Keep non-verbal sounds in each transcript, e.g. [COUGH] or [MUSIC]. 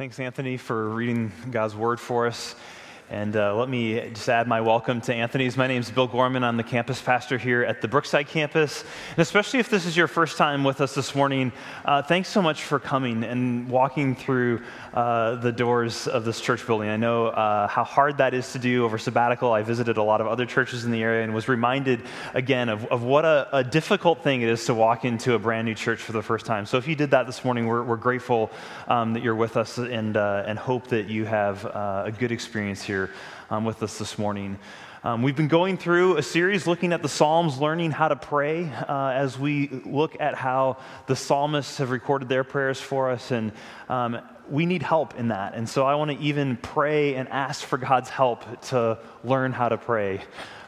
Thanks, Anthony, for reading God's word for us. And uh, let me just add my welcome to Anthony's. My name is Bill Gorman. I'm the campus pastor here at the Brookside campus. And especially if this is your first time with us this morning, uh, thanks so much for coming and walking through uh, the doors of this church building. I know uh, how hard that is to do over sabbatical. I visited a lot of other churches in the area and was reminded again of, of what a, a, difficult thing it is to walk into a brand new church for the first time. So if you did that this morning, we're, we're grateful um, that you're with us and, uh, and hope that you have uh, a good experience here here um, with us this morning. Um, we've been going through a series looking at the Psalms, learning how to pray uh, as we look at how the psalmists have recorded their prayers for us. And um, we need help in that. And so I want to even pray and ask for God's help to learn how to pray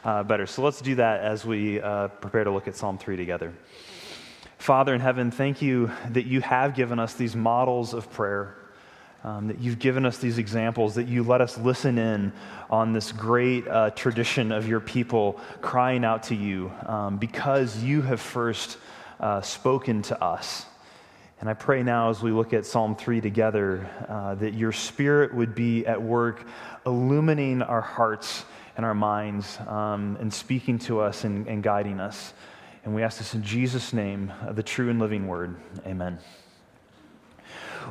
uh, better. So let's do that as we uh, prepare to look at Psalm 3 together. Father in heaven, thank you that you have given us these models of prayer um, that you've given us these examples, that you let us listen in on this great uh, tradition of your people crying out to you um, because you have first uh, spoken to us. And I pray now as we look at Psalm 3 together uh, that your spirit would be at work illuminating our hearts and our minds um, and speaking to us and, and, guiding us. And we ask this in Jesus' name, uh, the true and living word. Amen.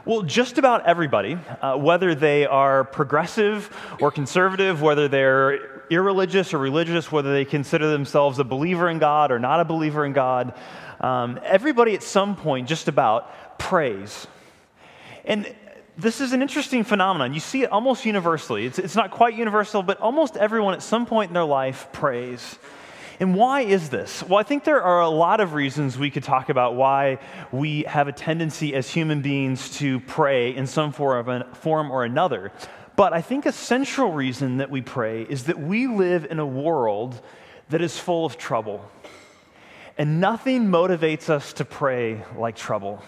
Well, just about everybody, uh, whether they are progressive or conservative, whether they're irreligious or religious, whether they consider themselves a believer in God or not a believer in God, um, everybody at some point just about prays. And this is an interesting phenomenon. You see it almost universally. It's, it's not quite universal, but almost everyone at some point in their life prays. And why is this? Well, I think there are a lot of reasons we could talk about why we have a tendency as human beings to pray in some form or another. But I think a central reason that we pray is that we live in a world that is full of trouble. And nothing motivates us to pray like trouble.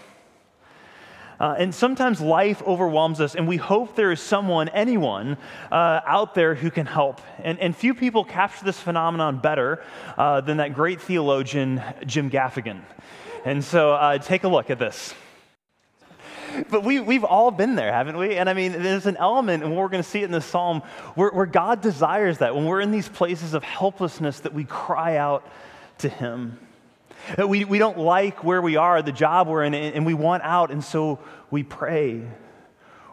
Uh, and sometimes life overwhelms us, and we hope there is someone, anyone, uh, out there who can help. And, and few people capture this phenomenon better uh, than that great theologian, Jim Gaffigan. And so uh, take a look at this. But we, we've all been there, haven't we? And I mean, there's an element, and we're going to see it in this psalm, where, where God desires that. When we're in these places of helplessness, that we cry out to Him. We, we don't like where we are, the job we're in, and we want out, and so we pray.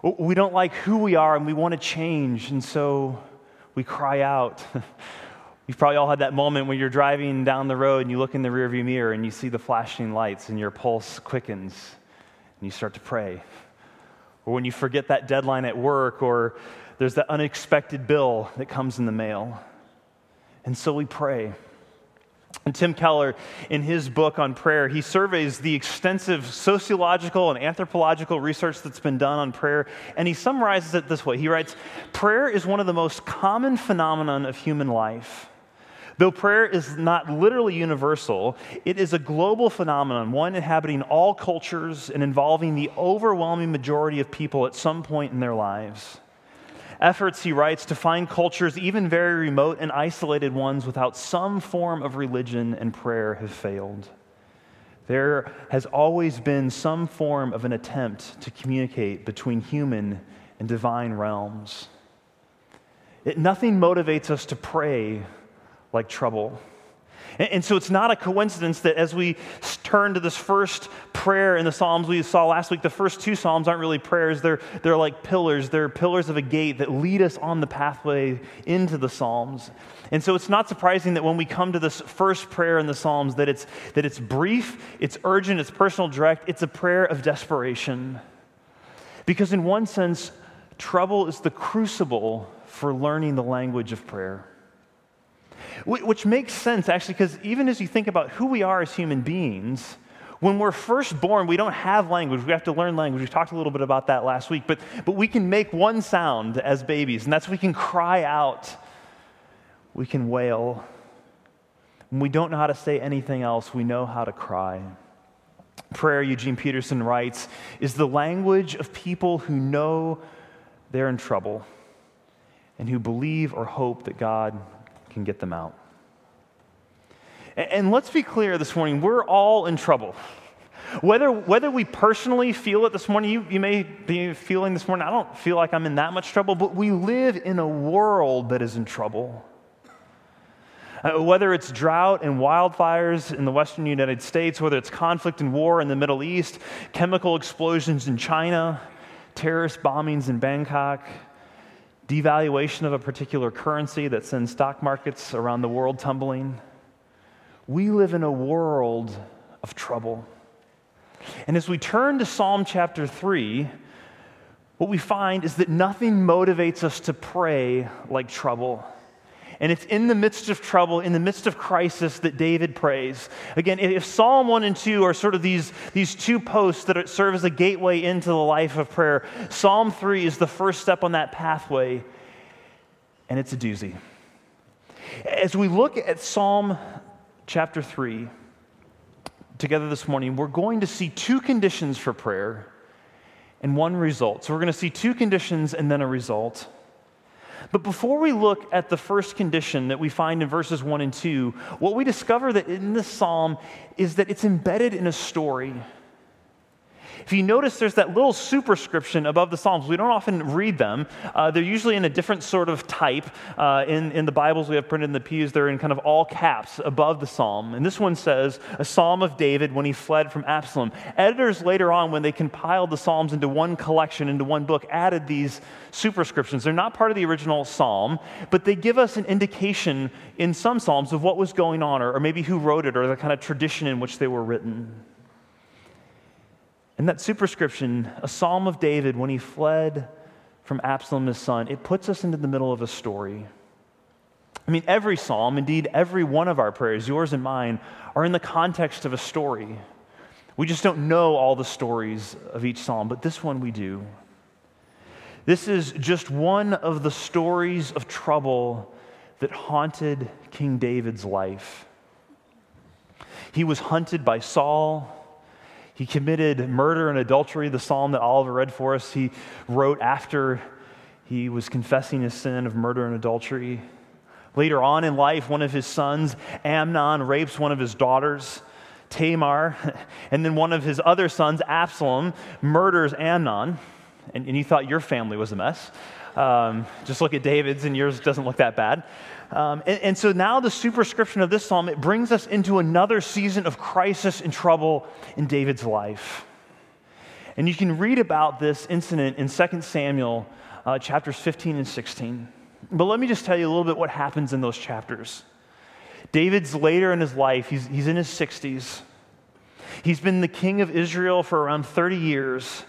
We don't like who we are, and we want to change, and so we cry out. [LAUGHS] You've probably all had that moment when you're driving down the road and you look in the rearview mirror and you see the flashing lights and your pulse quickens and you start to pray. Or when you forget that deadline at work or there's that unexpected bill that comes in the mail. And so we pray. And Tim Keller, in his book on prayer, he surveys the extensive sociological and anthropological research that's been done on prayer, and he summarizes it this way. He writes, Prayer is one of the most common phenomenon of human life. Though prayer is not literally universal, it is a global phenomenon, one inhabiting all cultures and involving the overwhelming majority of people at some point in their lives. Efforts, he writes, to find cultures, even very remote and isolated ones, without some form of religion and prayer have failed. There has always been some form of an attempt to communicate between human and divine realms. It, nothing motivates us to pray like trouble. And, so it's not a coincidence that as we turn to this first prayer in the Psalms we saw last week, the first two Psalms aren't really prayers, they're, they're like pillars. They're pillars of a gate that lead us on the pathway into the Psalms. And so it's not surprising that when we come to this first prayer in the Psalms, that it's, that it's brief, it's urgent, it's personal, direct, it's a prayer of desperation. Because in one sense, trouble is the crucible for learning the language of prayer. Which makes sense, actually, because even as you think about who we are as human beings, when we're first born, we don't have language. We have to learn language. We talked a little bit about that last week, but, but we can make one sound as babies, and that's we can cry out, we can wail. When we don't know how to say anything else, we know how to cry. Prayer, Eugene Peterson writes, is the language of people who know they're in trouble and who believe or hope that God can get them out. And let's be clear this morning we're all in trouble. Whether, whether we personally feel it this morning, you, you may be feeling this morning, I don't feel like I'm in that much trouble, but we live in a world that is in trouble. Uh, whether it's drought and wildfires in the western United States, whether it's conflict and war in the Middle East, chemical explosions in China, terrorist bombings in Bangkok, devaluation of a particular currency that sends stock markets around the world tumbling. We live in a world of trouble. And as we turn to Psalm chapter 3, what we find is that nothing motivates us to pray like trouble. And it's in the midst of trouble, in the midst of crisis, that David prays. Again, if Psalm 1 and 2 are sort of these, these two posts that serve as a gateway into the life of prayer, Psalm 3 is the first step on that pathway, and it's a doozy. As we look at Psalm chapter 3 together this morning, we're going to see two conditions for prayer and one result. So we're going to see two conditions and then a result. But before we look at the first condition that we find in verses 1 and 2, what we discover that in this psalm is that it's embedded in a story. If you notice, there's that little superscription above the Psalms. We don't often read them. Uh, they're usually in a different sort of type. Uh, in, in the Bibles we have printed in the pews, they're in kind of all caps above the Psalm. And this one says, A Psalm of David when he fled from Absalom. Editors later on, when they compiled the Psalms into one collection, into one book, added these superscriptions. They're not part of the original Psalm, but they give us an indication in some Psalms of what was going on, or, or maybe who wrote it, or the kind of tradition in which they were written. And that superscription, a psalm of David when he fled from Absalom, his son, it puts us into the middle of a story. I mean, every psalm, indeed, every one of our prayers, yours and mine, are in the context of a story. We just don't know all the stories of each psalm, but this one we do. This is just one of the stories of trouble that haunted King David's life. He was hunted by Saul. He committed murder and adultery, the psalm that Oliver read for us. He wrote after he was confessing his sin of murder and adultery. Later on in life, one of his sons, Amnon, rapes one of his daughters, Tamar, [LAUGHS] and then one of his other sons, Absalom, murders Amnon. And, and you thought your family was a mess. Um, just look at David's, and yours doesn't look that bad. Um, and, and, so now the superscription of this psalm, it brings us into another season of crisis and trouble in David's life. And you can read about this incident in 2 Samuel uh, chapters 15 and 16. But let me just tell you a little bit what happens in those chapters. David's later in his life, he's, he's in his 60s. He's been the king of Israel for around 30 years.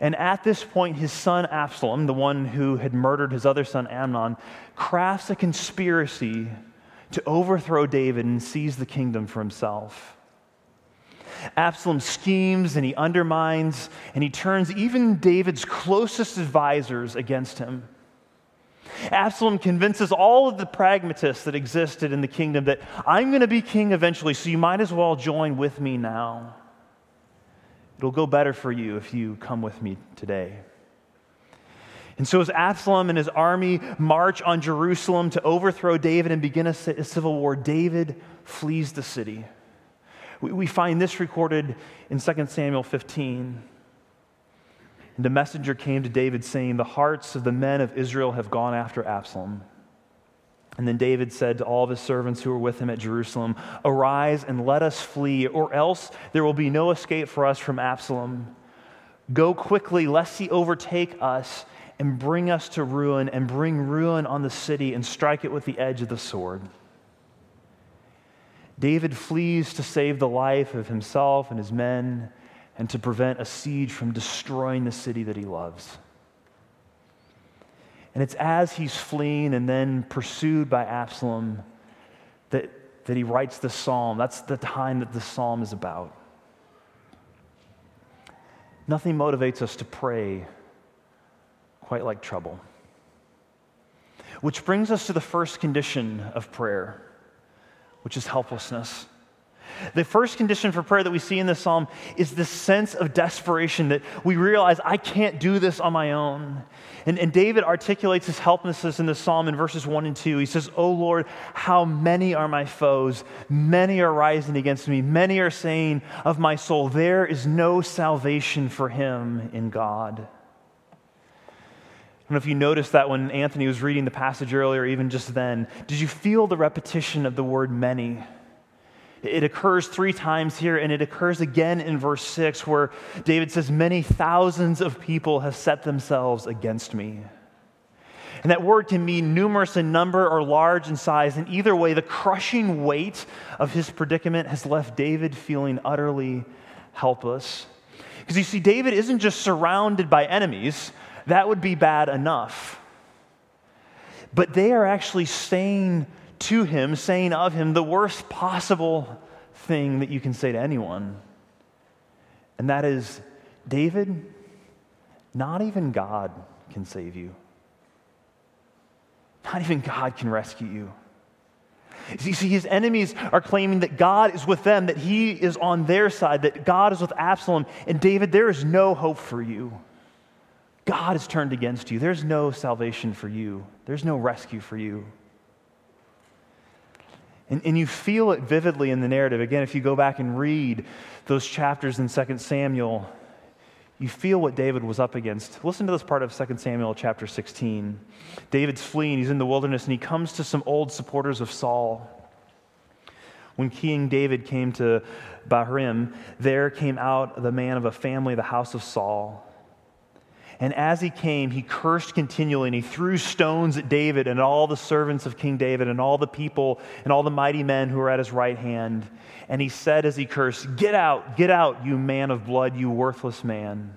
And at this point, his son Absalom, the one who had murdered his other son Amnon, crafts a conspiracy to overthrow David and seize the kingdom for himself. Absalom schemes and he undermines and he turns even David's closest advisors against him. Absalom convinces all of the pragmatists that existed in the kingdom that I'm going to be king eventually, so you might as well join with me now. It'll go better for you if you come with me today. And so, as Absalom and his army march on Jerusalem to overthrow David and begin a civil war, David flees the city. We find this recorded in 2 Samuel 15. And the messenger came to David saying, The hearts of the men of Israel have gone after Absalom. And then David said to all of his servants who were with him at Jerusalem, Arise and let us flee, or else there will be no escape for us from Absalom. Go quickly, lest he overtake us and bring us to ruin, and bring ruin on the city and strike it with the edge of the sword. David flees to save the life of himself and his men and to prevent a siege from destroying the city that he loves. And it's as he's fleeing and then pursued by Absalom that, that he writes the psalm. That's the time that the psalm is about. Nothing motivates us to pray quite like trouble. Which brings us to the first condition of prayer, which is helplessness. The first condition for prayer that we see in this psalm is this sense of desperation that we realize I can't do this on my own. And, and David articulates his helplessness in the psalm in verses 1 and 2. He says, Oh Lord, how many are my foes? Many are rising against me. Many are saying of my soul, There is no salvation for him in God. I don't know if you noticed that when Anthony was reading the passage earlier, even just then. Did you feel the repetition of the word many? It occurs three times here, and it occurs again in verse 6, where David says, Many thousands of people have set themselves against me. And that word can mean numerous in number or large in size. And either way, the crushing weight of his predicament has left David feeling utterly helpless. Because you see, David isn't just surrounded by enemies, that would be bad enough. But they are actually saying to him, saying of him the worst possible thing that you can say to anyone. And that is, David, not even God can save you. Not even God can rescue you. You see, his enemies are claiming that God is with them, that he is on their side, that God is with Absalom. And David, there is no hope for you. God has turned against you. There's no salvation for you, there's no rescue for you. And, and you feel it vividly in the narrative. Again, if you go back and read those chapters in 2 Samuel, you feel what David was up against. Listen to this part of 2 Samuel chapter 16. David's fleeing, he's in the wilderness, and he comes to some old supporters of Saul. When King David came to Bahurim, there came out the man of a family, the house of Saul. And as he came, he cursed continually, and he threw stones at David and all the servants of King David and all the people and all the mighty men who were at his right hand. And he said as he cursed, Get out, get out, you man of blood, you worthless man.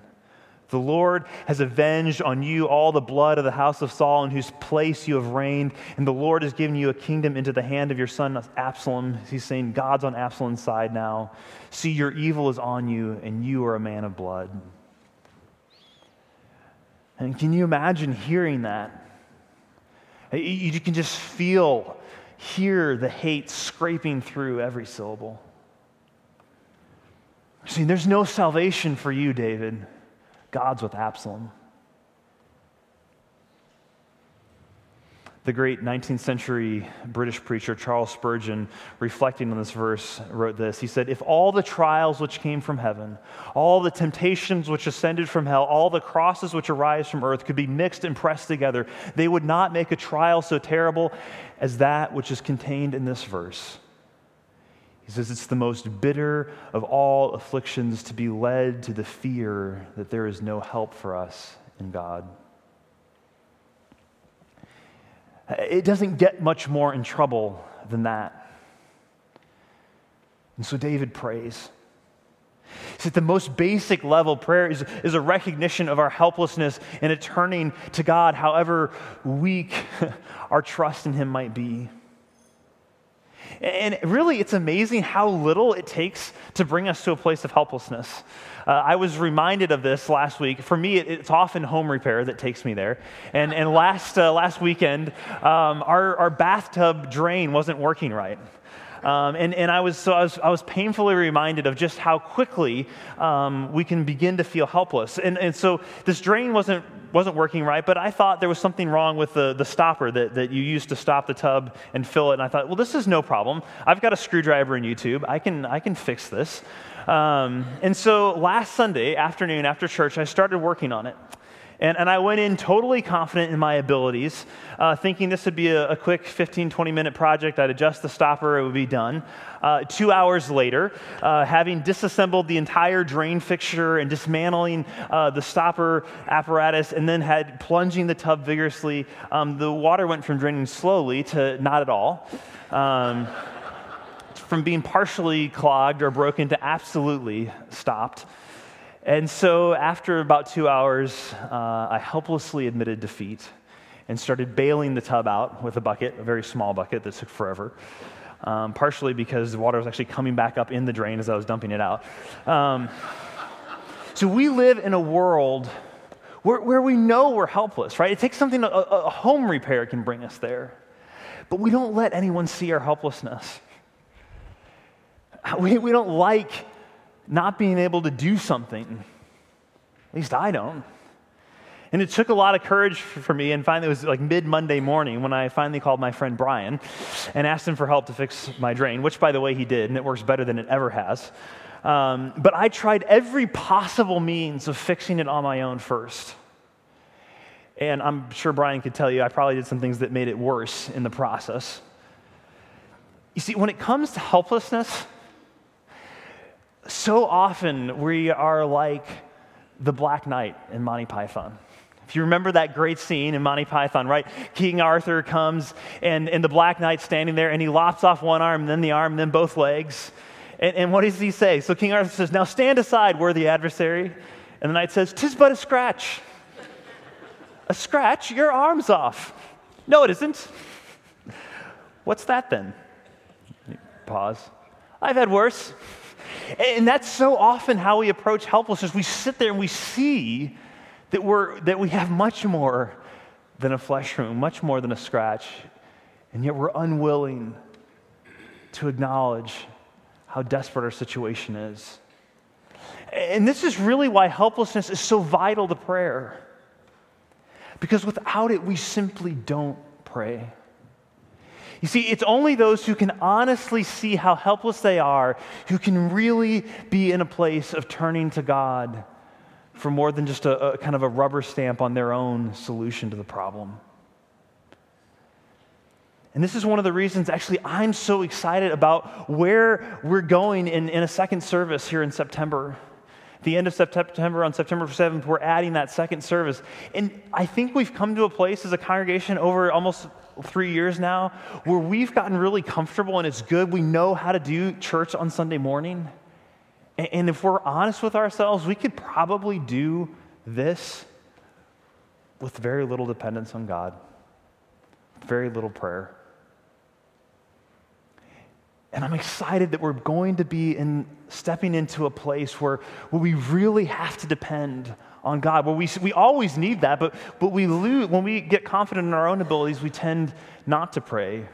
The Lord has avenged on you all the blood of the house of Saul, in whose place you have reigned, and the Lord has given you a kingdom into the hand of your son Absalom. He's saying, God's on Absalom's side now. See, your evil is on you, and you are a man of blood. And can you imagine hearing that? You can just feel, hear the hate scraping through every syllable. See, there's no salvation for you, David. God's with Absalom. The great 19th century British preacher Charles Spurgeon, reflecting on this verse, wrote this. He said, If all the trials which came from heaven, all the temptations which ascended from hell, all the crosses which arise from earth could be mixed and pressed together, they would not make a trial so terrible as that which is contained in this verse. He says, It's the most bitter of all afflictions to be led to the fear that there is no help for us in God. It doesn't get much more in trouble than that. And so David prays. See, at the most basic level, prayer is, is a recognition of our helplessness and a turning to God, however weak [LAUGHS] our trust in Him might be. And really, it's amazing how little it takes to bring us to a place of helplessness. Uh, I was reminded of this last week. For me, it, it's often home repair that takes me there. And, and last, uh, last weekend, um, our, our bathtub drain wasn't working right. Um, and, and I was, so I was, I was painfully reminded of just how quickly um, we can begin to feel helpless. And, and so this drain wasn't, wasn't working right, but I thought there was something wrong with the, the stopper that, that you use to stop the tub and fill it. And I thought, well, this is no problem. I've got a screwdriver in YouTube. I can, I can fix this. Um, and so last Sunday afternoon after church, I started working on it. And, and I went in totally confident in my abilities, uh, thinking this would be a, a, quick 15, 20 minute project. I'd adjust the stopper, it would be done. Uh, two hours later, uh, having disassembled the entire drain fixture and dismantling uh, the stopper apparatus, and then had plunging the tub vigorously, um, the water went from draining slowly to not at all. Um, from being partially clogged or broken to absolutely stopped. And so, after about two hours, uh, I helplessly admitted defeat and started bailing the tub out with a bucket, a very small bucket that took forever. Um, partially because the water was actually coming back up in the drain as I was dumping it out. Um, so, we live in a world where, where we know we're helpless, right? It takes something, a, a home repair can bring us there. But we don't let anyone see our helplessness. [LAUGHS] We, we don't like not being able to do something. At least I don't. And it took a lot of courage for me. And finally, it was like mid Monday morning when I finally called my friend Brian and asked him for help to fix my drain, which, by the way, he did, and it works better than it ever has. Um, but I tried every possible means of fixing it on my own first. And I'm sure Brian could tell you, I probably did some things that made it worse in the process. You see, when it comes to helplessness, so often we are like the Black Knight in Monty Python. If you remember that great scene in Monty Python, right? King Arthur comes and, and the Black Knight's standing there and he lops off one arm, then the arm, then both legs. And, and what does he say? So King Arthur says, Now stand aside, worthy adversary. And the knight says, Tis but a scratch. a scratch? Your arm's off. No, it isn't. What's that then? Pause. I've had worse. And that's so often how we approach helplessness. We sit there and we see that, we're, that we have much more than a flesh wound, much more than a scratch, and yet we're unwilling to acknowledge how desperate our situation is. And this is really why helplessness is so vital to prayer. Because without it, we simply don't pray. You see, it's only those who can honestly see how helpless they are who can really be in a place of turning to God for more than just a, a kind of a rubber stamp on their own solution to the problem. And this is one of the reasons, actually, I'm so excited about where we're going in, in a second service here in September. the end of September, on September 7th, we're adding that second service. And I think we've come to a place as a congregation over almost three years now where we've gotten really comfortable and it's good. We know how to do church on Sunday morning. And if we're honest with ourselves, we could probably do this with very little dependence on God, very little prayer. And I'm excited that we're going to be in, stepping into a place where, where we really have to depend on God. Where we, we always need that, but, but we lose, when we get confident in our own abilities, we tend not to pray.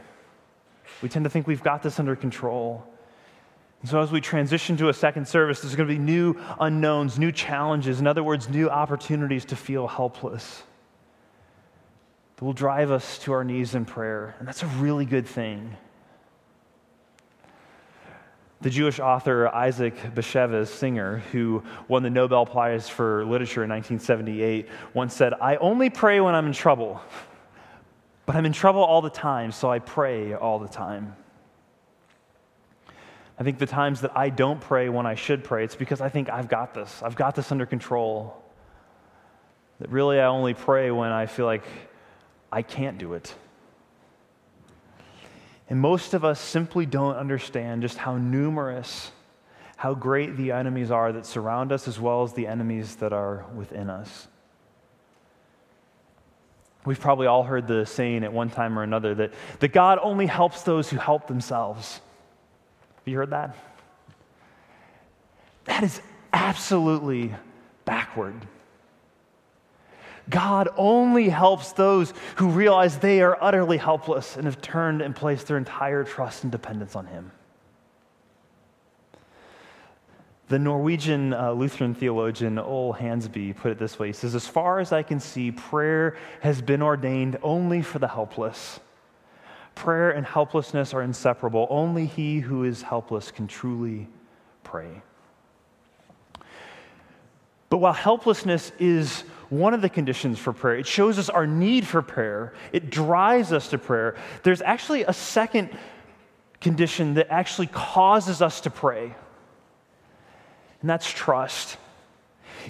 We tend to think we've got this under control. And so, as we transition to a second service, there's going to be new unknowns, new challenges, in other words, new opportunities to feel helpless that will drive us to our knees in prayer. And that's a really good thing. The Jewish author Isaac Bashevis, Singer, who won the Nobel Prize for Literature in 1978, once said, I only pray when I'm in trouble, but I'm in trouble all the time, so I pray all the time. I think the times that I don't pray when I should pray, it's because I think I've got this. I've got this under control. That really I only pray when I feel like I can't do it. And most of us simply don't understand just how numerous, how great the enemies are that surround us, as well as the enemies that are within us. We've probably all heard the saying at one time or another that, that God only helps those who help themselves. Have you heard that? That is absolutely backward. God only helps those who realize they are utterly helpless and have turned and placed their entire trust and dependence on Him. The Norwegian uh, Lutheran theologian Ole Hallesby put it this way He says, As far as I can see, prayer has been ordained only for the helpless. Prayer and helplessness are inseparable. Only he who is helpless can truly pray. But while helplessness is one of the conditions for prayer. It shows us our need for prayer, it drives us to prayer. There's actually a second condition that actually causes us to pray, and that's trust.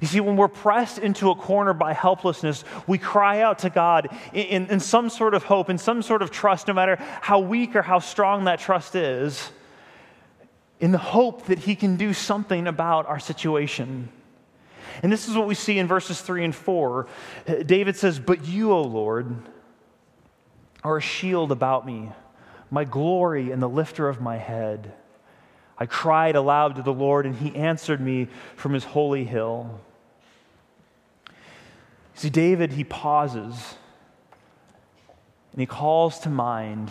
You see, when we're pressed into a corner by helplessness, we cry out to God in, in, some sort of hope, in some sort of trust, no matter how weak or how strong that trust is, in the hope that He can do something about our situation. And this is what we see in verses 3 and 4. David says, But you, O Lord, are a shield about me, my glory and the lifter of my head. I cried aloud to the Lord, and he answered me from his holy hill. See, David, he pauses and he calls to mind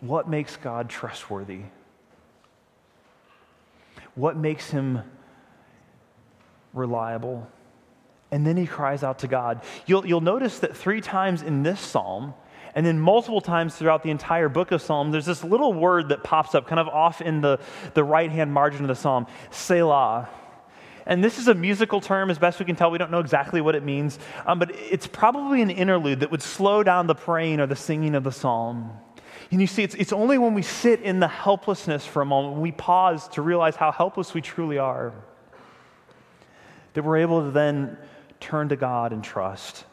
what makes God trustworthy. What makes him reliable? And then he cries out to God. You'll, you'll notice that three times in this psalm, and then multiple times throughout the entire book of Psalm, there's this little word that pops up kind of off in the, the right hand margin of the psalm Selah. And this is a musical term, as best we can tell. We don't know exactly what it means, um, but it's probably an interlude that would slow down the praying or the singing of the psalm. And you see, it's, it's only when we sit in the helplessness for a moment, we pause to realize how helpless we truly are, that we're able to then turn to God and trust.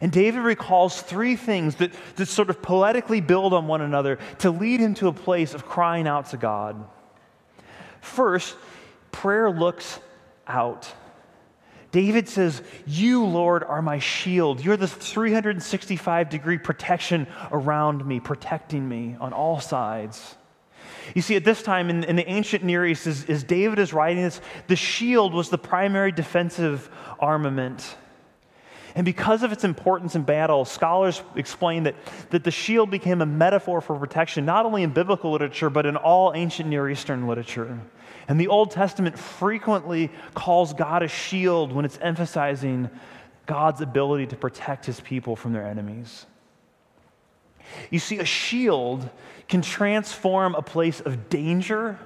And David recalls three things that, that sort of poetically build on one another to lead him to a place of crying out to God. First, prayer looks out. David says, You, Lord, are my shield. You're the 365 degree protection around me, protecting me on all sides. You see, at this time in, in the ancient Near East, as, as David is writing this, the shield was the primary defensive armament. And because of its importance in battle, scholars explain that, that the shield became a metaphor for protection, not only in biblical literature, but in all ancient Near Eastern literature. And the Old Testament frequently calls God a shield when it's emphasizing God's ability to protect his people from their enemies. You see, a shield can transform a place of danger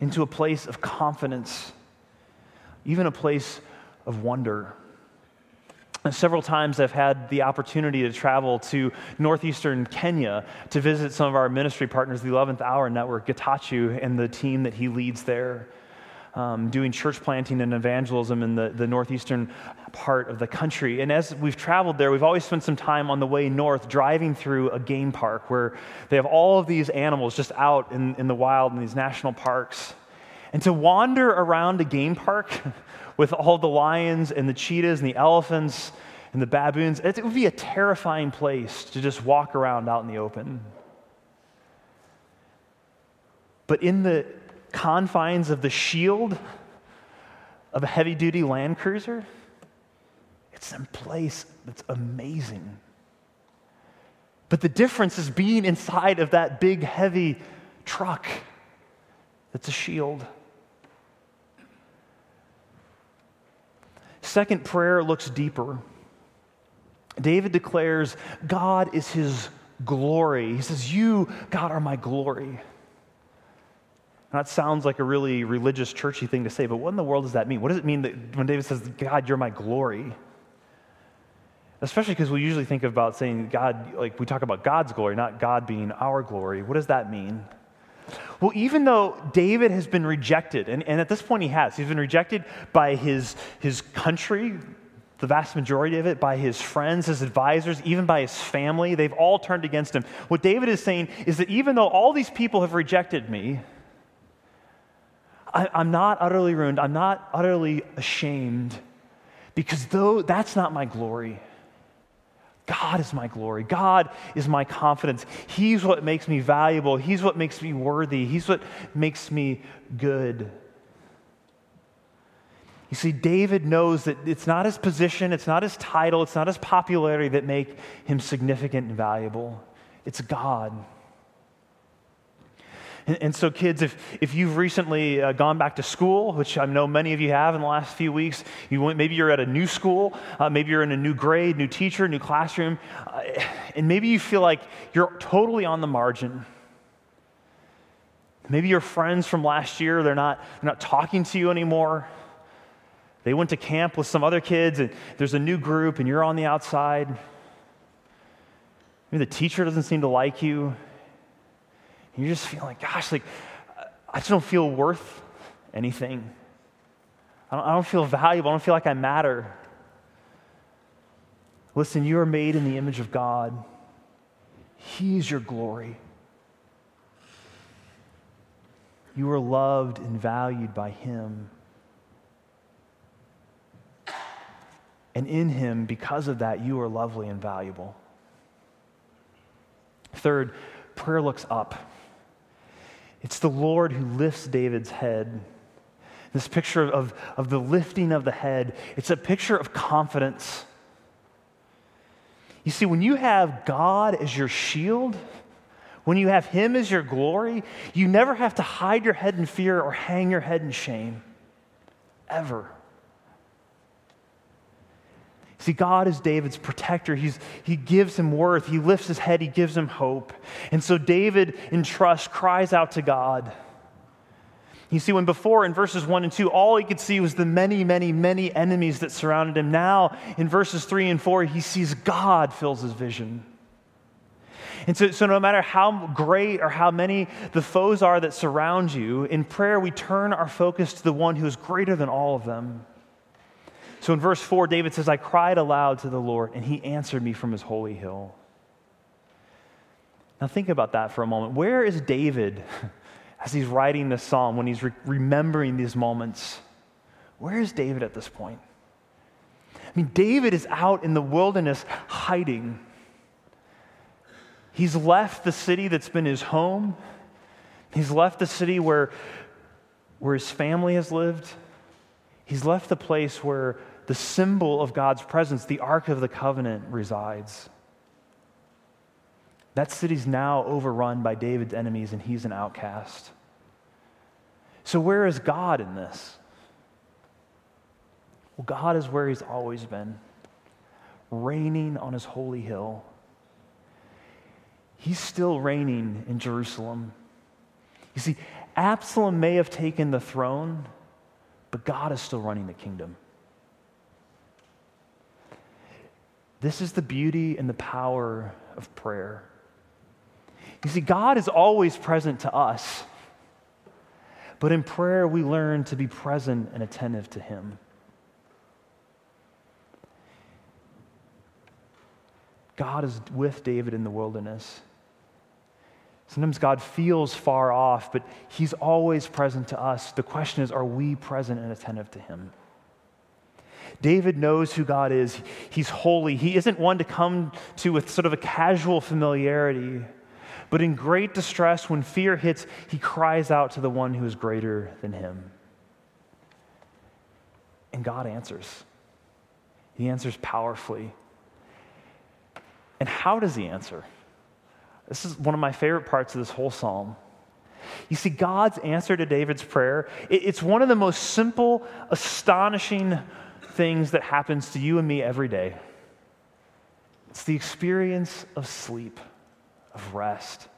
into a place of confidence, even a place of wonder. Several times I've had the opportunity to travel to northeastern Kenya to visit some of our ministry partners, the 11th Hour Network, Getachew, and the team that he leads there, um, doing church planting and evangelism in the, the northeastern part of the country. And as we've traveled there, we've always spent some time on the way north driving through a game park where they have all of these animals just out in, in the wild in these national parks. And to wander around a game park, [LAUGHS] with all the lions and the cheetahs and the elephants and the baboons. It would be a terrifying place to just walk around out in the open. But in the confines of the shield of a heavy duty Land Cruiser, it's a place that's amazing. But the difference is being inside of that big, heavy truck that's a shield. Second prayer looks deeper. David declares, God is his glory. He says, You, God, are my glory. That sounds like a really religious, churchy thing to say, but what in the world does that mean? What does it mean that when David says, God, you're my glory? Especially because we usually think about saying God, like we talk about God's glory, not God being our glory. What does that mean? Well, even though David has been rejected, and, and at this point he has, he's been rejected by his, his country, the vast majority of it, by his friends, his advisors, even by his family. They've all turned against him. What David is saying is that even though all these people have rejected me, I, I'm not utterly ruined. I'm not utterly ashamed because though that's not my glory. God is my glory. God is my confidence. He's what makes me valuable. He's what makes me worthy. He's what makes me good. You see, David knows that it's not his position, it's not his title, it's not his popularity that make him significant and valuable. It's God. And, and so, kids, if, if you've recently uh, gone back to school, which I know many of you have in the last few weeks, you went, maybe you're at a new school, uh, maybe you're in a new grade, new teacher, new classroom, uh, and maybe you feel like you're totally on the margin. Maybe your friends from last year, they're not, they're not talking to you anymore. They went to camp with some other kids, and there's a new group, and you're on the outside. Maybe the teacher doesn't seem to like you. And you're just feeling like, gosh, like, I just don't feel worth anything. I don't, I don't feel valuable. I don't feel like I matter. Listen, you are made in the image of God. He's your glory. You are loved and valued by Him. And in Him, because of that, you are lovely and valuable. Third, prayer looks up. It's the Lord who lifts David's head. This picture of, of the lifting of the head, it's a picture of confidence. You see, when you have God as your shield, when you have Him as your glory, you never have to hide your head in fear or hang your head in shame. Ever. See, God is David's protector. He's, he gives him worth. He lifts his head. He gives him hope. And so David, in trust, cries out to God. You see, when before in verses 1 and 2, all he could see was the many, many, many enemies that surrounded him. Now, in verses 3 and 4, he sees God fills his vision. And so, so, no matter how great or how many the foes are that surround you, in prayer we turn our focus to the one who is greater than all of them. So in verse 4, David says, I cried aloud to the Lord, and he answered me from his holy hill. Now think about that for a moment. Where is David [LAUGHS] as he's writing this psalm, when he's re- remembering these moments? Where is David at this point? I mean, David is out in the wilderness hiding. He's left the city that's been his home. He's left the city where, where his family has lived. He's left the place where the symbol of God's presence, the Ark of the Covenant, resides. That city's now overrun by David's enemies, and he's an outcast. So, where is God in this? Well, God is where he's always been, reigning on his holy hill. He's still reigning in Jerusalem. You see, Absalom may have taken the throne, but God is still running the kingdom. This is the beauty and the power of prayer. You see, God is always present to us, but in prayer we learn to be present and attentive to Him. God is with David in the wilderness. Sometimes God feels far off, but He's always present to us. The question is, are we present and attentive to Him? David knows who God is. He's holy. He isn't one to come to with sort of a casual familiarity. But in great distress, when fear hits, he cries out to the one who is greater than him. And God answers. He answers powerfully. And how does he answer? This is one of my favorite parts of this whole psalm. You see, God's answer to David's prayer, it's one of the most simple, astonishing, things that happens to you and me every day. It's the experience of sleep, of rest.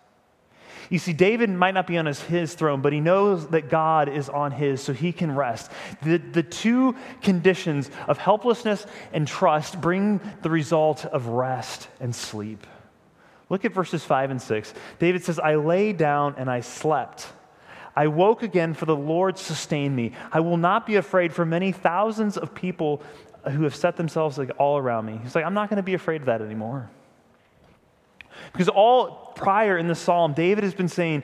You see, David might not be on his, his, throne, but he knows that God is on his, so he can rest. The, the two conditions of helplessness and trust bring the result of rest and sleep. Look at verses 5 and 6. David says, I lay down and I slept. I woke again, for the Lord sustained me. I will not be afraid for many thousands of people who have set themselves like all around me. He's like, I'm not going to be afraid of that anymore. Because all prior in the psalm, David has been saying,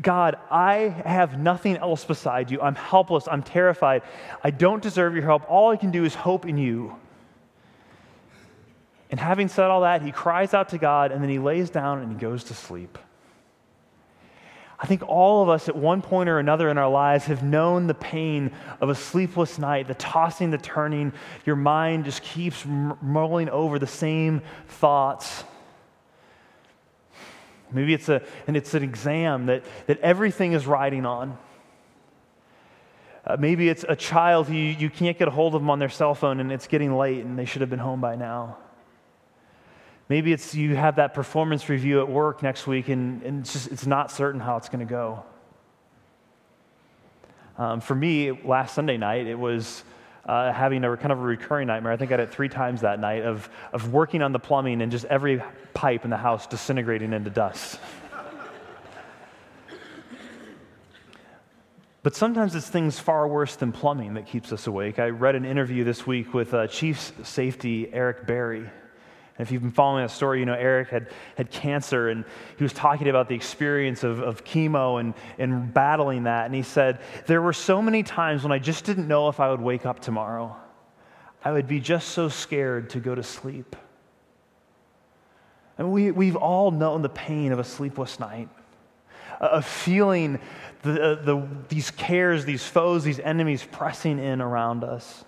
God, I have nothing else beside you. I'm helpless. I'm terrified. I don't deserve your help. All I can do is hope in you. And having said all that, he cries out to God and then he lays down and he goes to sleep. I think all of us at one point or another in our lives have known the pain of a sleepless night, the tossing, the turning. Your mind just keeps mulling over the same thoughts. Maybe it's, a, and it's an exam that, that everything is riding on. Uh, maybe it's a child who you, you can't get a hold of them on their cell phone and it's getting late and they should have been home by now. Maybe it's you have that performance review at work next week and, and it's, just, it's not certain how it's going to go. Um, for me, last Sunday night, it was uh, having a kind of a recurring nightmare. I think I had it three times that night of, of working on the plumbing and just every pipe in the house disintegrating into dust. [LAUGHS] But sometimes it's things far worse than plumbing that keeps us awake. I read an interview this week with uh, Chief Safety Eric Berry. And if you've been following that story, you know Eric had, had cancer and he was talking about the experience of, of chemo and, and battling that. And he said, There were so many times when I just didn't know if I would wake up tomorrow. I would be just so scared to go to sleep. And we, we've all known the pain of a sleepless night, of feeling the, the, these cares, these foes, these enemies pressing in around us.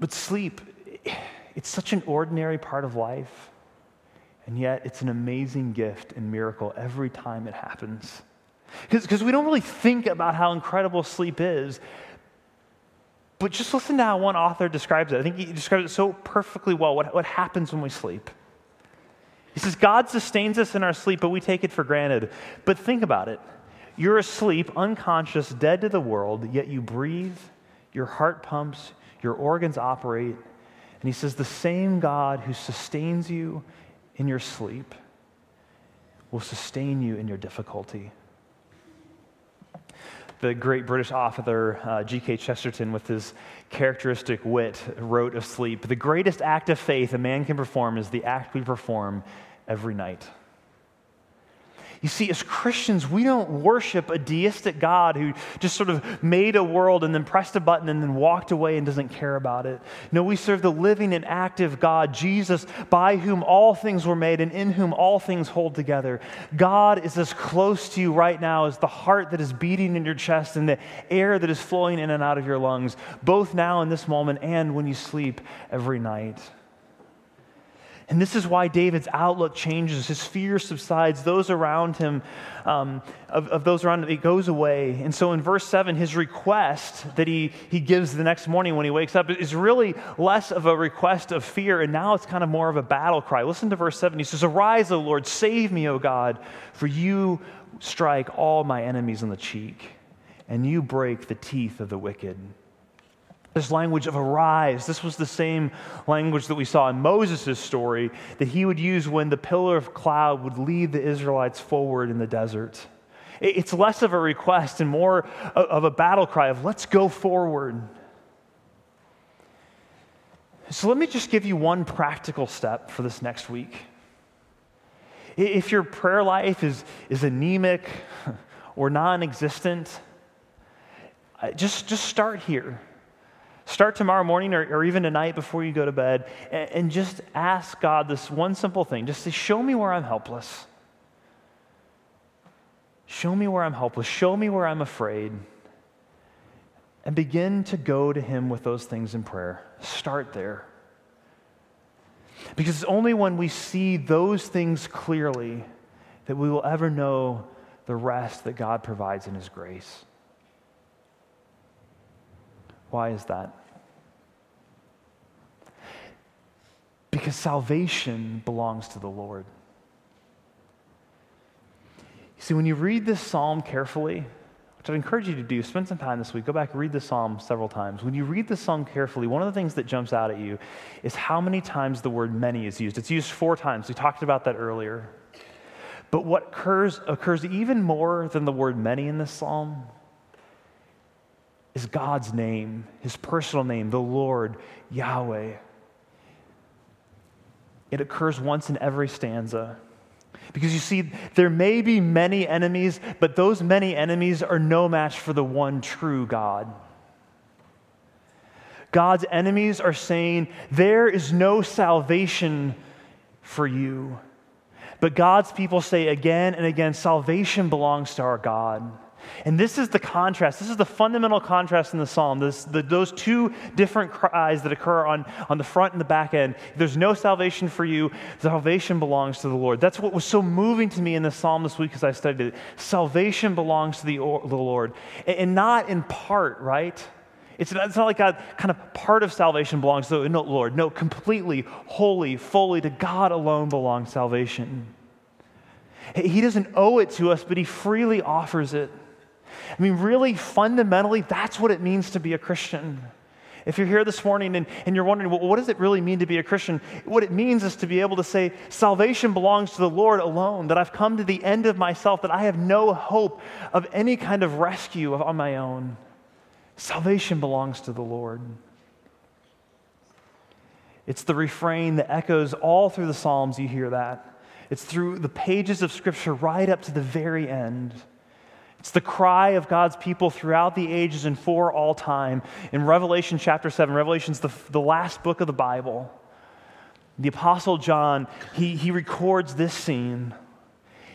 But sleep, it's such an ordinary part of life. And yet, it's an amazing gift and miracle every time it happens. Because we don't really think about how incredible sleep is. But just listen to how one author describes it. I think he describes it so perfectly well what, what happens when we sleep. He says, God sustains us in our sleep, but we take it for granted. But think about it. You're asleep, unconscious, dead to the world, yet you breathe, your heart pumps, your organs operate. And he says, The same God who sustains you in your sleep will sustain you in your difficulty. The great British author uh, G.K. Chesterton, with his characteristic wit, wrote of sleep The greatest act of faith a man can perform is the act we perform every night. You see, as Christians, we don't worship a deistic God who just sort of made a world and then pressed a button and then walked away and doesn't care about it. No, we serve the living and active God, Jesus, by whom all things were made and in whom all things hold together. God is as close to you right now as the heart that is beating in your chest and the air that is flowing in and out of your lungs, both now in this moment and when you sleep every night. And this is why David's outlook changes. His fear subsides. Those around him, um, of, of, those around him, it goes away. And so in verse 7, his request that he, he gives the next morning when he wakes up is really less of a request of fear, and now it's kind of more of a battle cry. Listen to verse 7. He says, Arise, O Lord, save me, O God, for you strike all my enemies on the cheek, and you break the teeth of the wicked. This language of arise, this was the same language that we saw in Moses' story that he would use when the pillar of cloud would lead the Israelites forward in the desert. It's less of a request and more of a battle cry of let's go forward. So let me just give you one practical step for this next week. If your prayer life is, is anemic [LAUGHS] or non existent, just, just start here. Start tomorrow morning or, or even tonight before you go to bed and, and just ask God this one simple thing. Just say, Show me where I'm helpless. Show me where I'm helpless. Show me where I'm afraid. And begin to go to Him with those things in prayer. Start there. Because it's only when we see those things clearly that we will ever know the rest that God provides in His grace. Why is that? Because salvation belongs to the Lord. You see, when you read this psalm carefully, which I'd encourage you to do, spend some time this week, go back and read the psalm several times. When you read the psalm carefully, one of the things that jumps out at you is how many times the word many is used. It's used four times. We talked about that earlier. But what occurs, occurs even more than the word many in this psalm is God's name, his personal name, the Lord, Yahweh. It occurs once in every stanza. Because you see, there may be many enemies, but those many enemies are no match for the one true God. God's enemies are saying, There is no salvation for you. But God's people say again and again, Salvation belongs to our God. And this is the contrast. This is the fundamental contrast in the psalm. This, the, those two different cries that occur on, on the front and the back end. There's no salvation for you. Salvation belongs to the Lord. That's what was so moving to me in the psalm this week as I studied it. Salvation belongs to the, the Lord. And, and not in part, right? It's not, it's not like God, kind of part of salvation belongs to the Lord. No, completely, wholly, fully to God alone belongs salvation. He doesn't owe it to us, but He freely offers it. I mean, really, fundamentally, that's what it means to be a Christian. If you're here this morning and, and you're wondering, well, what does it really mean to be a Christian? What it means is to be able to say, salvation belongs to the Lord alone, that I've come to the end of myself, that I have no hope of any kind of rescue on my own. Salvation belongs to the Lord. It's the refrain that echoes all through the Psalms, you hear that. It's through the pages of Scripture right up to the very end. It's the cry of God's people throughout the ages and for all time. In Revelation chapter 7, Revelation's the, the last book of the Bible. The Apostle John, he, he records this scene.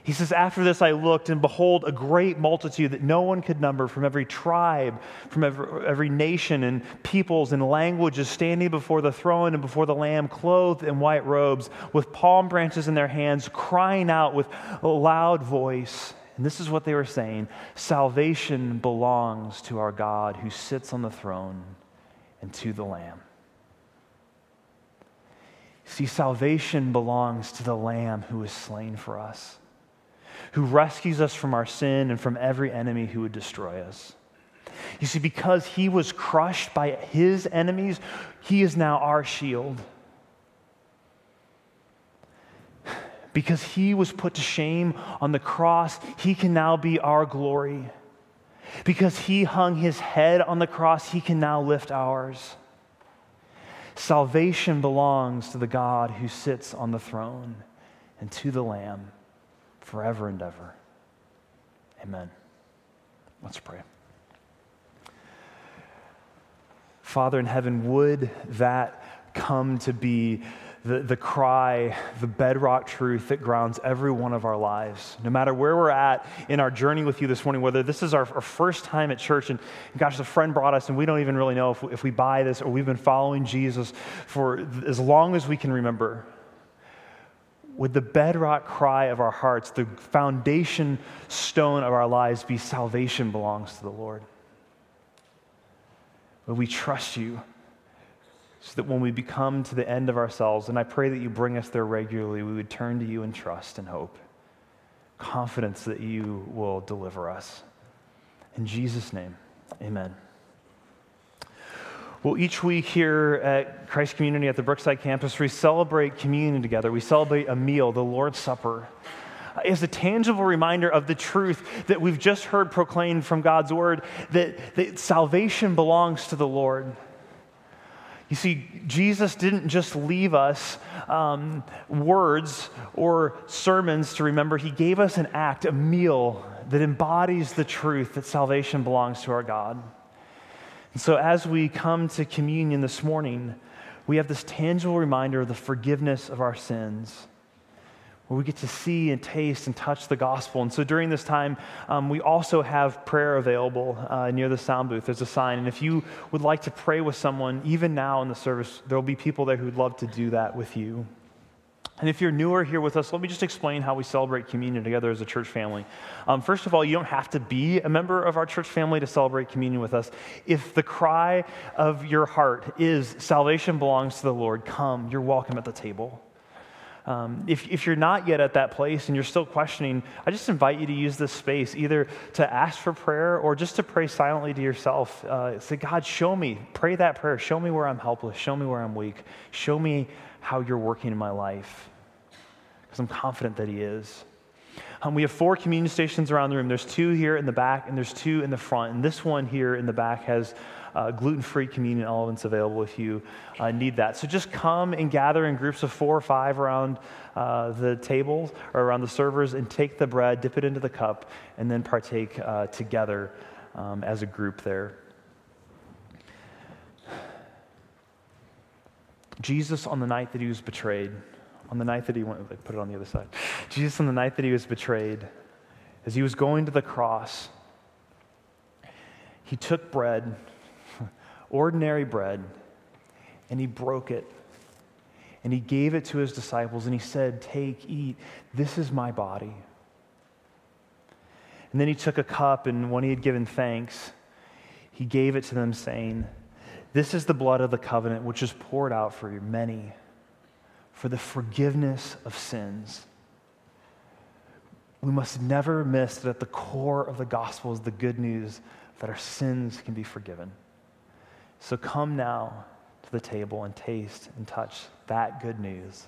He says, After this I looked, and behold, a great multitude that no one could number from every tribe, from every, every, nation and peoples and languages standing before the throne and before the Lamb, clothed in white robes, with palm branches in their hands, crying out with a loud voice. And this is what they were saying Salvation belongs to our God who sits on the throne and to the Lamb. See, salvation belongs to the Lamb who was slain for us who rescues us from our sin and from every enemy who would destroy us. You see, because he was crushed by his enemies, he is now our shield. Because he was put to shame on the cross, he can now be our glory. Because he hung his head on the cross, he can now lift ours. Salvation belongs to the God who sits on the throne and to the Lamb forever and ever. Amen. Let's pray. Father in heaven, would that come to be the, the cry, the bedrock truth that grounds every one of our lives. No matter where we're at in our journey with you this morning, whether this is our, our first time at church and, gosh, a friend brought us and we don't even really know if, if we buy this or we've been following Jesus for as long as we can remember would the bedrock cry of our hearts, the foundation stone of our lives be salvation belongs to the Lord? Would we trust you so that when we become to the end of ourselves, and I pray that you bring us there regularly, we would turn to you in trust and hope, confidence that you will deliver us. In Jesus' name, amen. Well, each week here at Christ Community at the Brookside campus, we celebrate communion together. We celebrate a meal, the Lord's Supper, as a tangible reminder of the truth that we've just heard proclaimed from God's word that, that salvation belongs to the Lord. You see, Jesus didn't just leave us um, words or sermons to remember, He gave us an act, a meal that embodies the truth that salvation belongs to our God. And so, as we come to communion this morning, we have this tangible reminder of the forgiveness of our sins, where we get to see and taste and touch the gospel. And so, during this time, um, we also have prayer available uh, near the sound booth. There's a sign. And if you would like to pray with someone, even now in the service, there will be people there who'd love to do that with you. And if you're newer here with us, let me just explain how we celebrate communion together as a church family. Um, first of all, you don't have to be a member of our church family to celebrate communion with us. If the cry of your heart is salvation belongs to the Lord, come, you're welcome at the table. Um, if, if you're not yet at that place and you're still questioning, I just invite you to use this space either to ask for prayer or just to pray silently to yourself. Uh, say, God, show me, pray that prayer. Show me where I'm helpless. Show me where I'm weak. Show me how you're working in my life. Because I'm confident that He is. Um, we have four communion stations around the room. There's two here in the back, and there's two in the front. And this one here in the back has uh, gluten free communion elements available if you uh, need that. So just come and gather in groups of four or five around uh, the tables or around the servers and take the bread, dip it into the cup, and then partake uh, together um, as a group there. Jesus, on the night that he was betrayed, on the night that he went, put it on the other side. Jesus, on the night that he was betrayed, as he was going to the cross, he took bread, [LAUGHS] ordinary bread, and he broke it. And he gave it to his disciples, and he said, Take, eat, this is my body. And then he took a cup, and when he had given thanks, he gave it to them, saying, this is the blood of the covenant which is poured out for you many for the forgiveness of sins. We must never miss that at the core of the gospel is the good news that our sins can be forgiven. So come now to the table and taste and touch that good news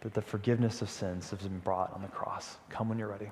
that the forgiveness of sins has been brought on the cross. Come when you're ready.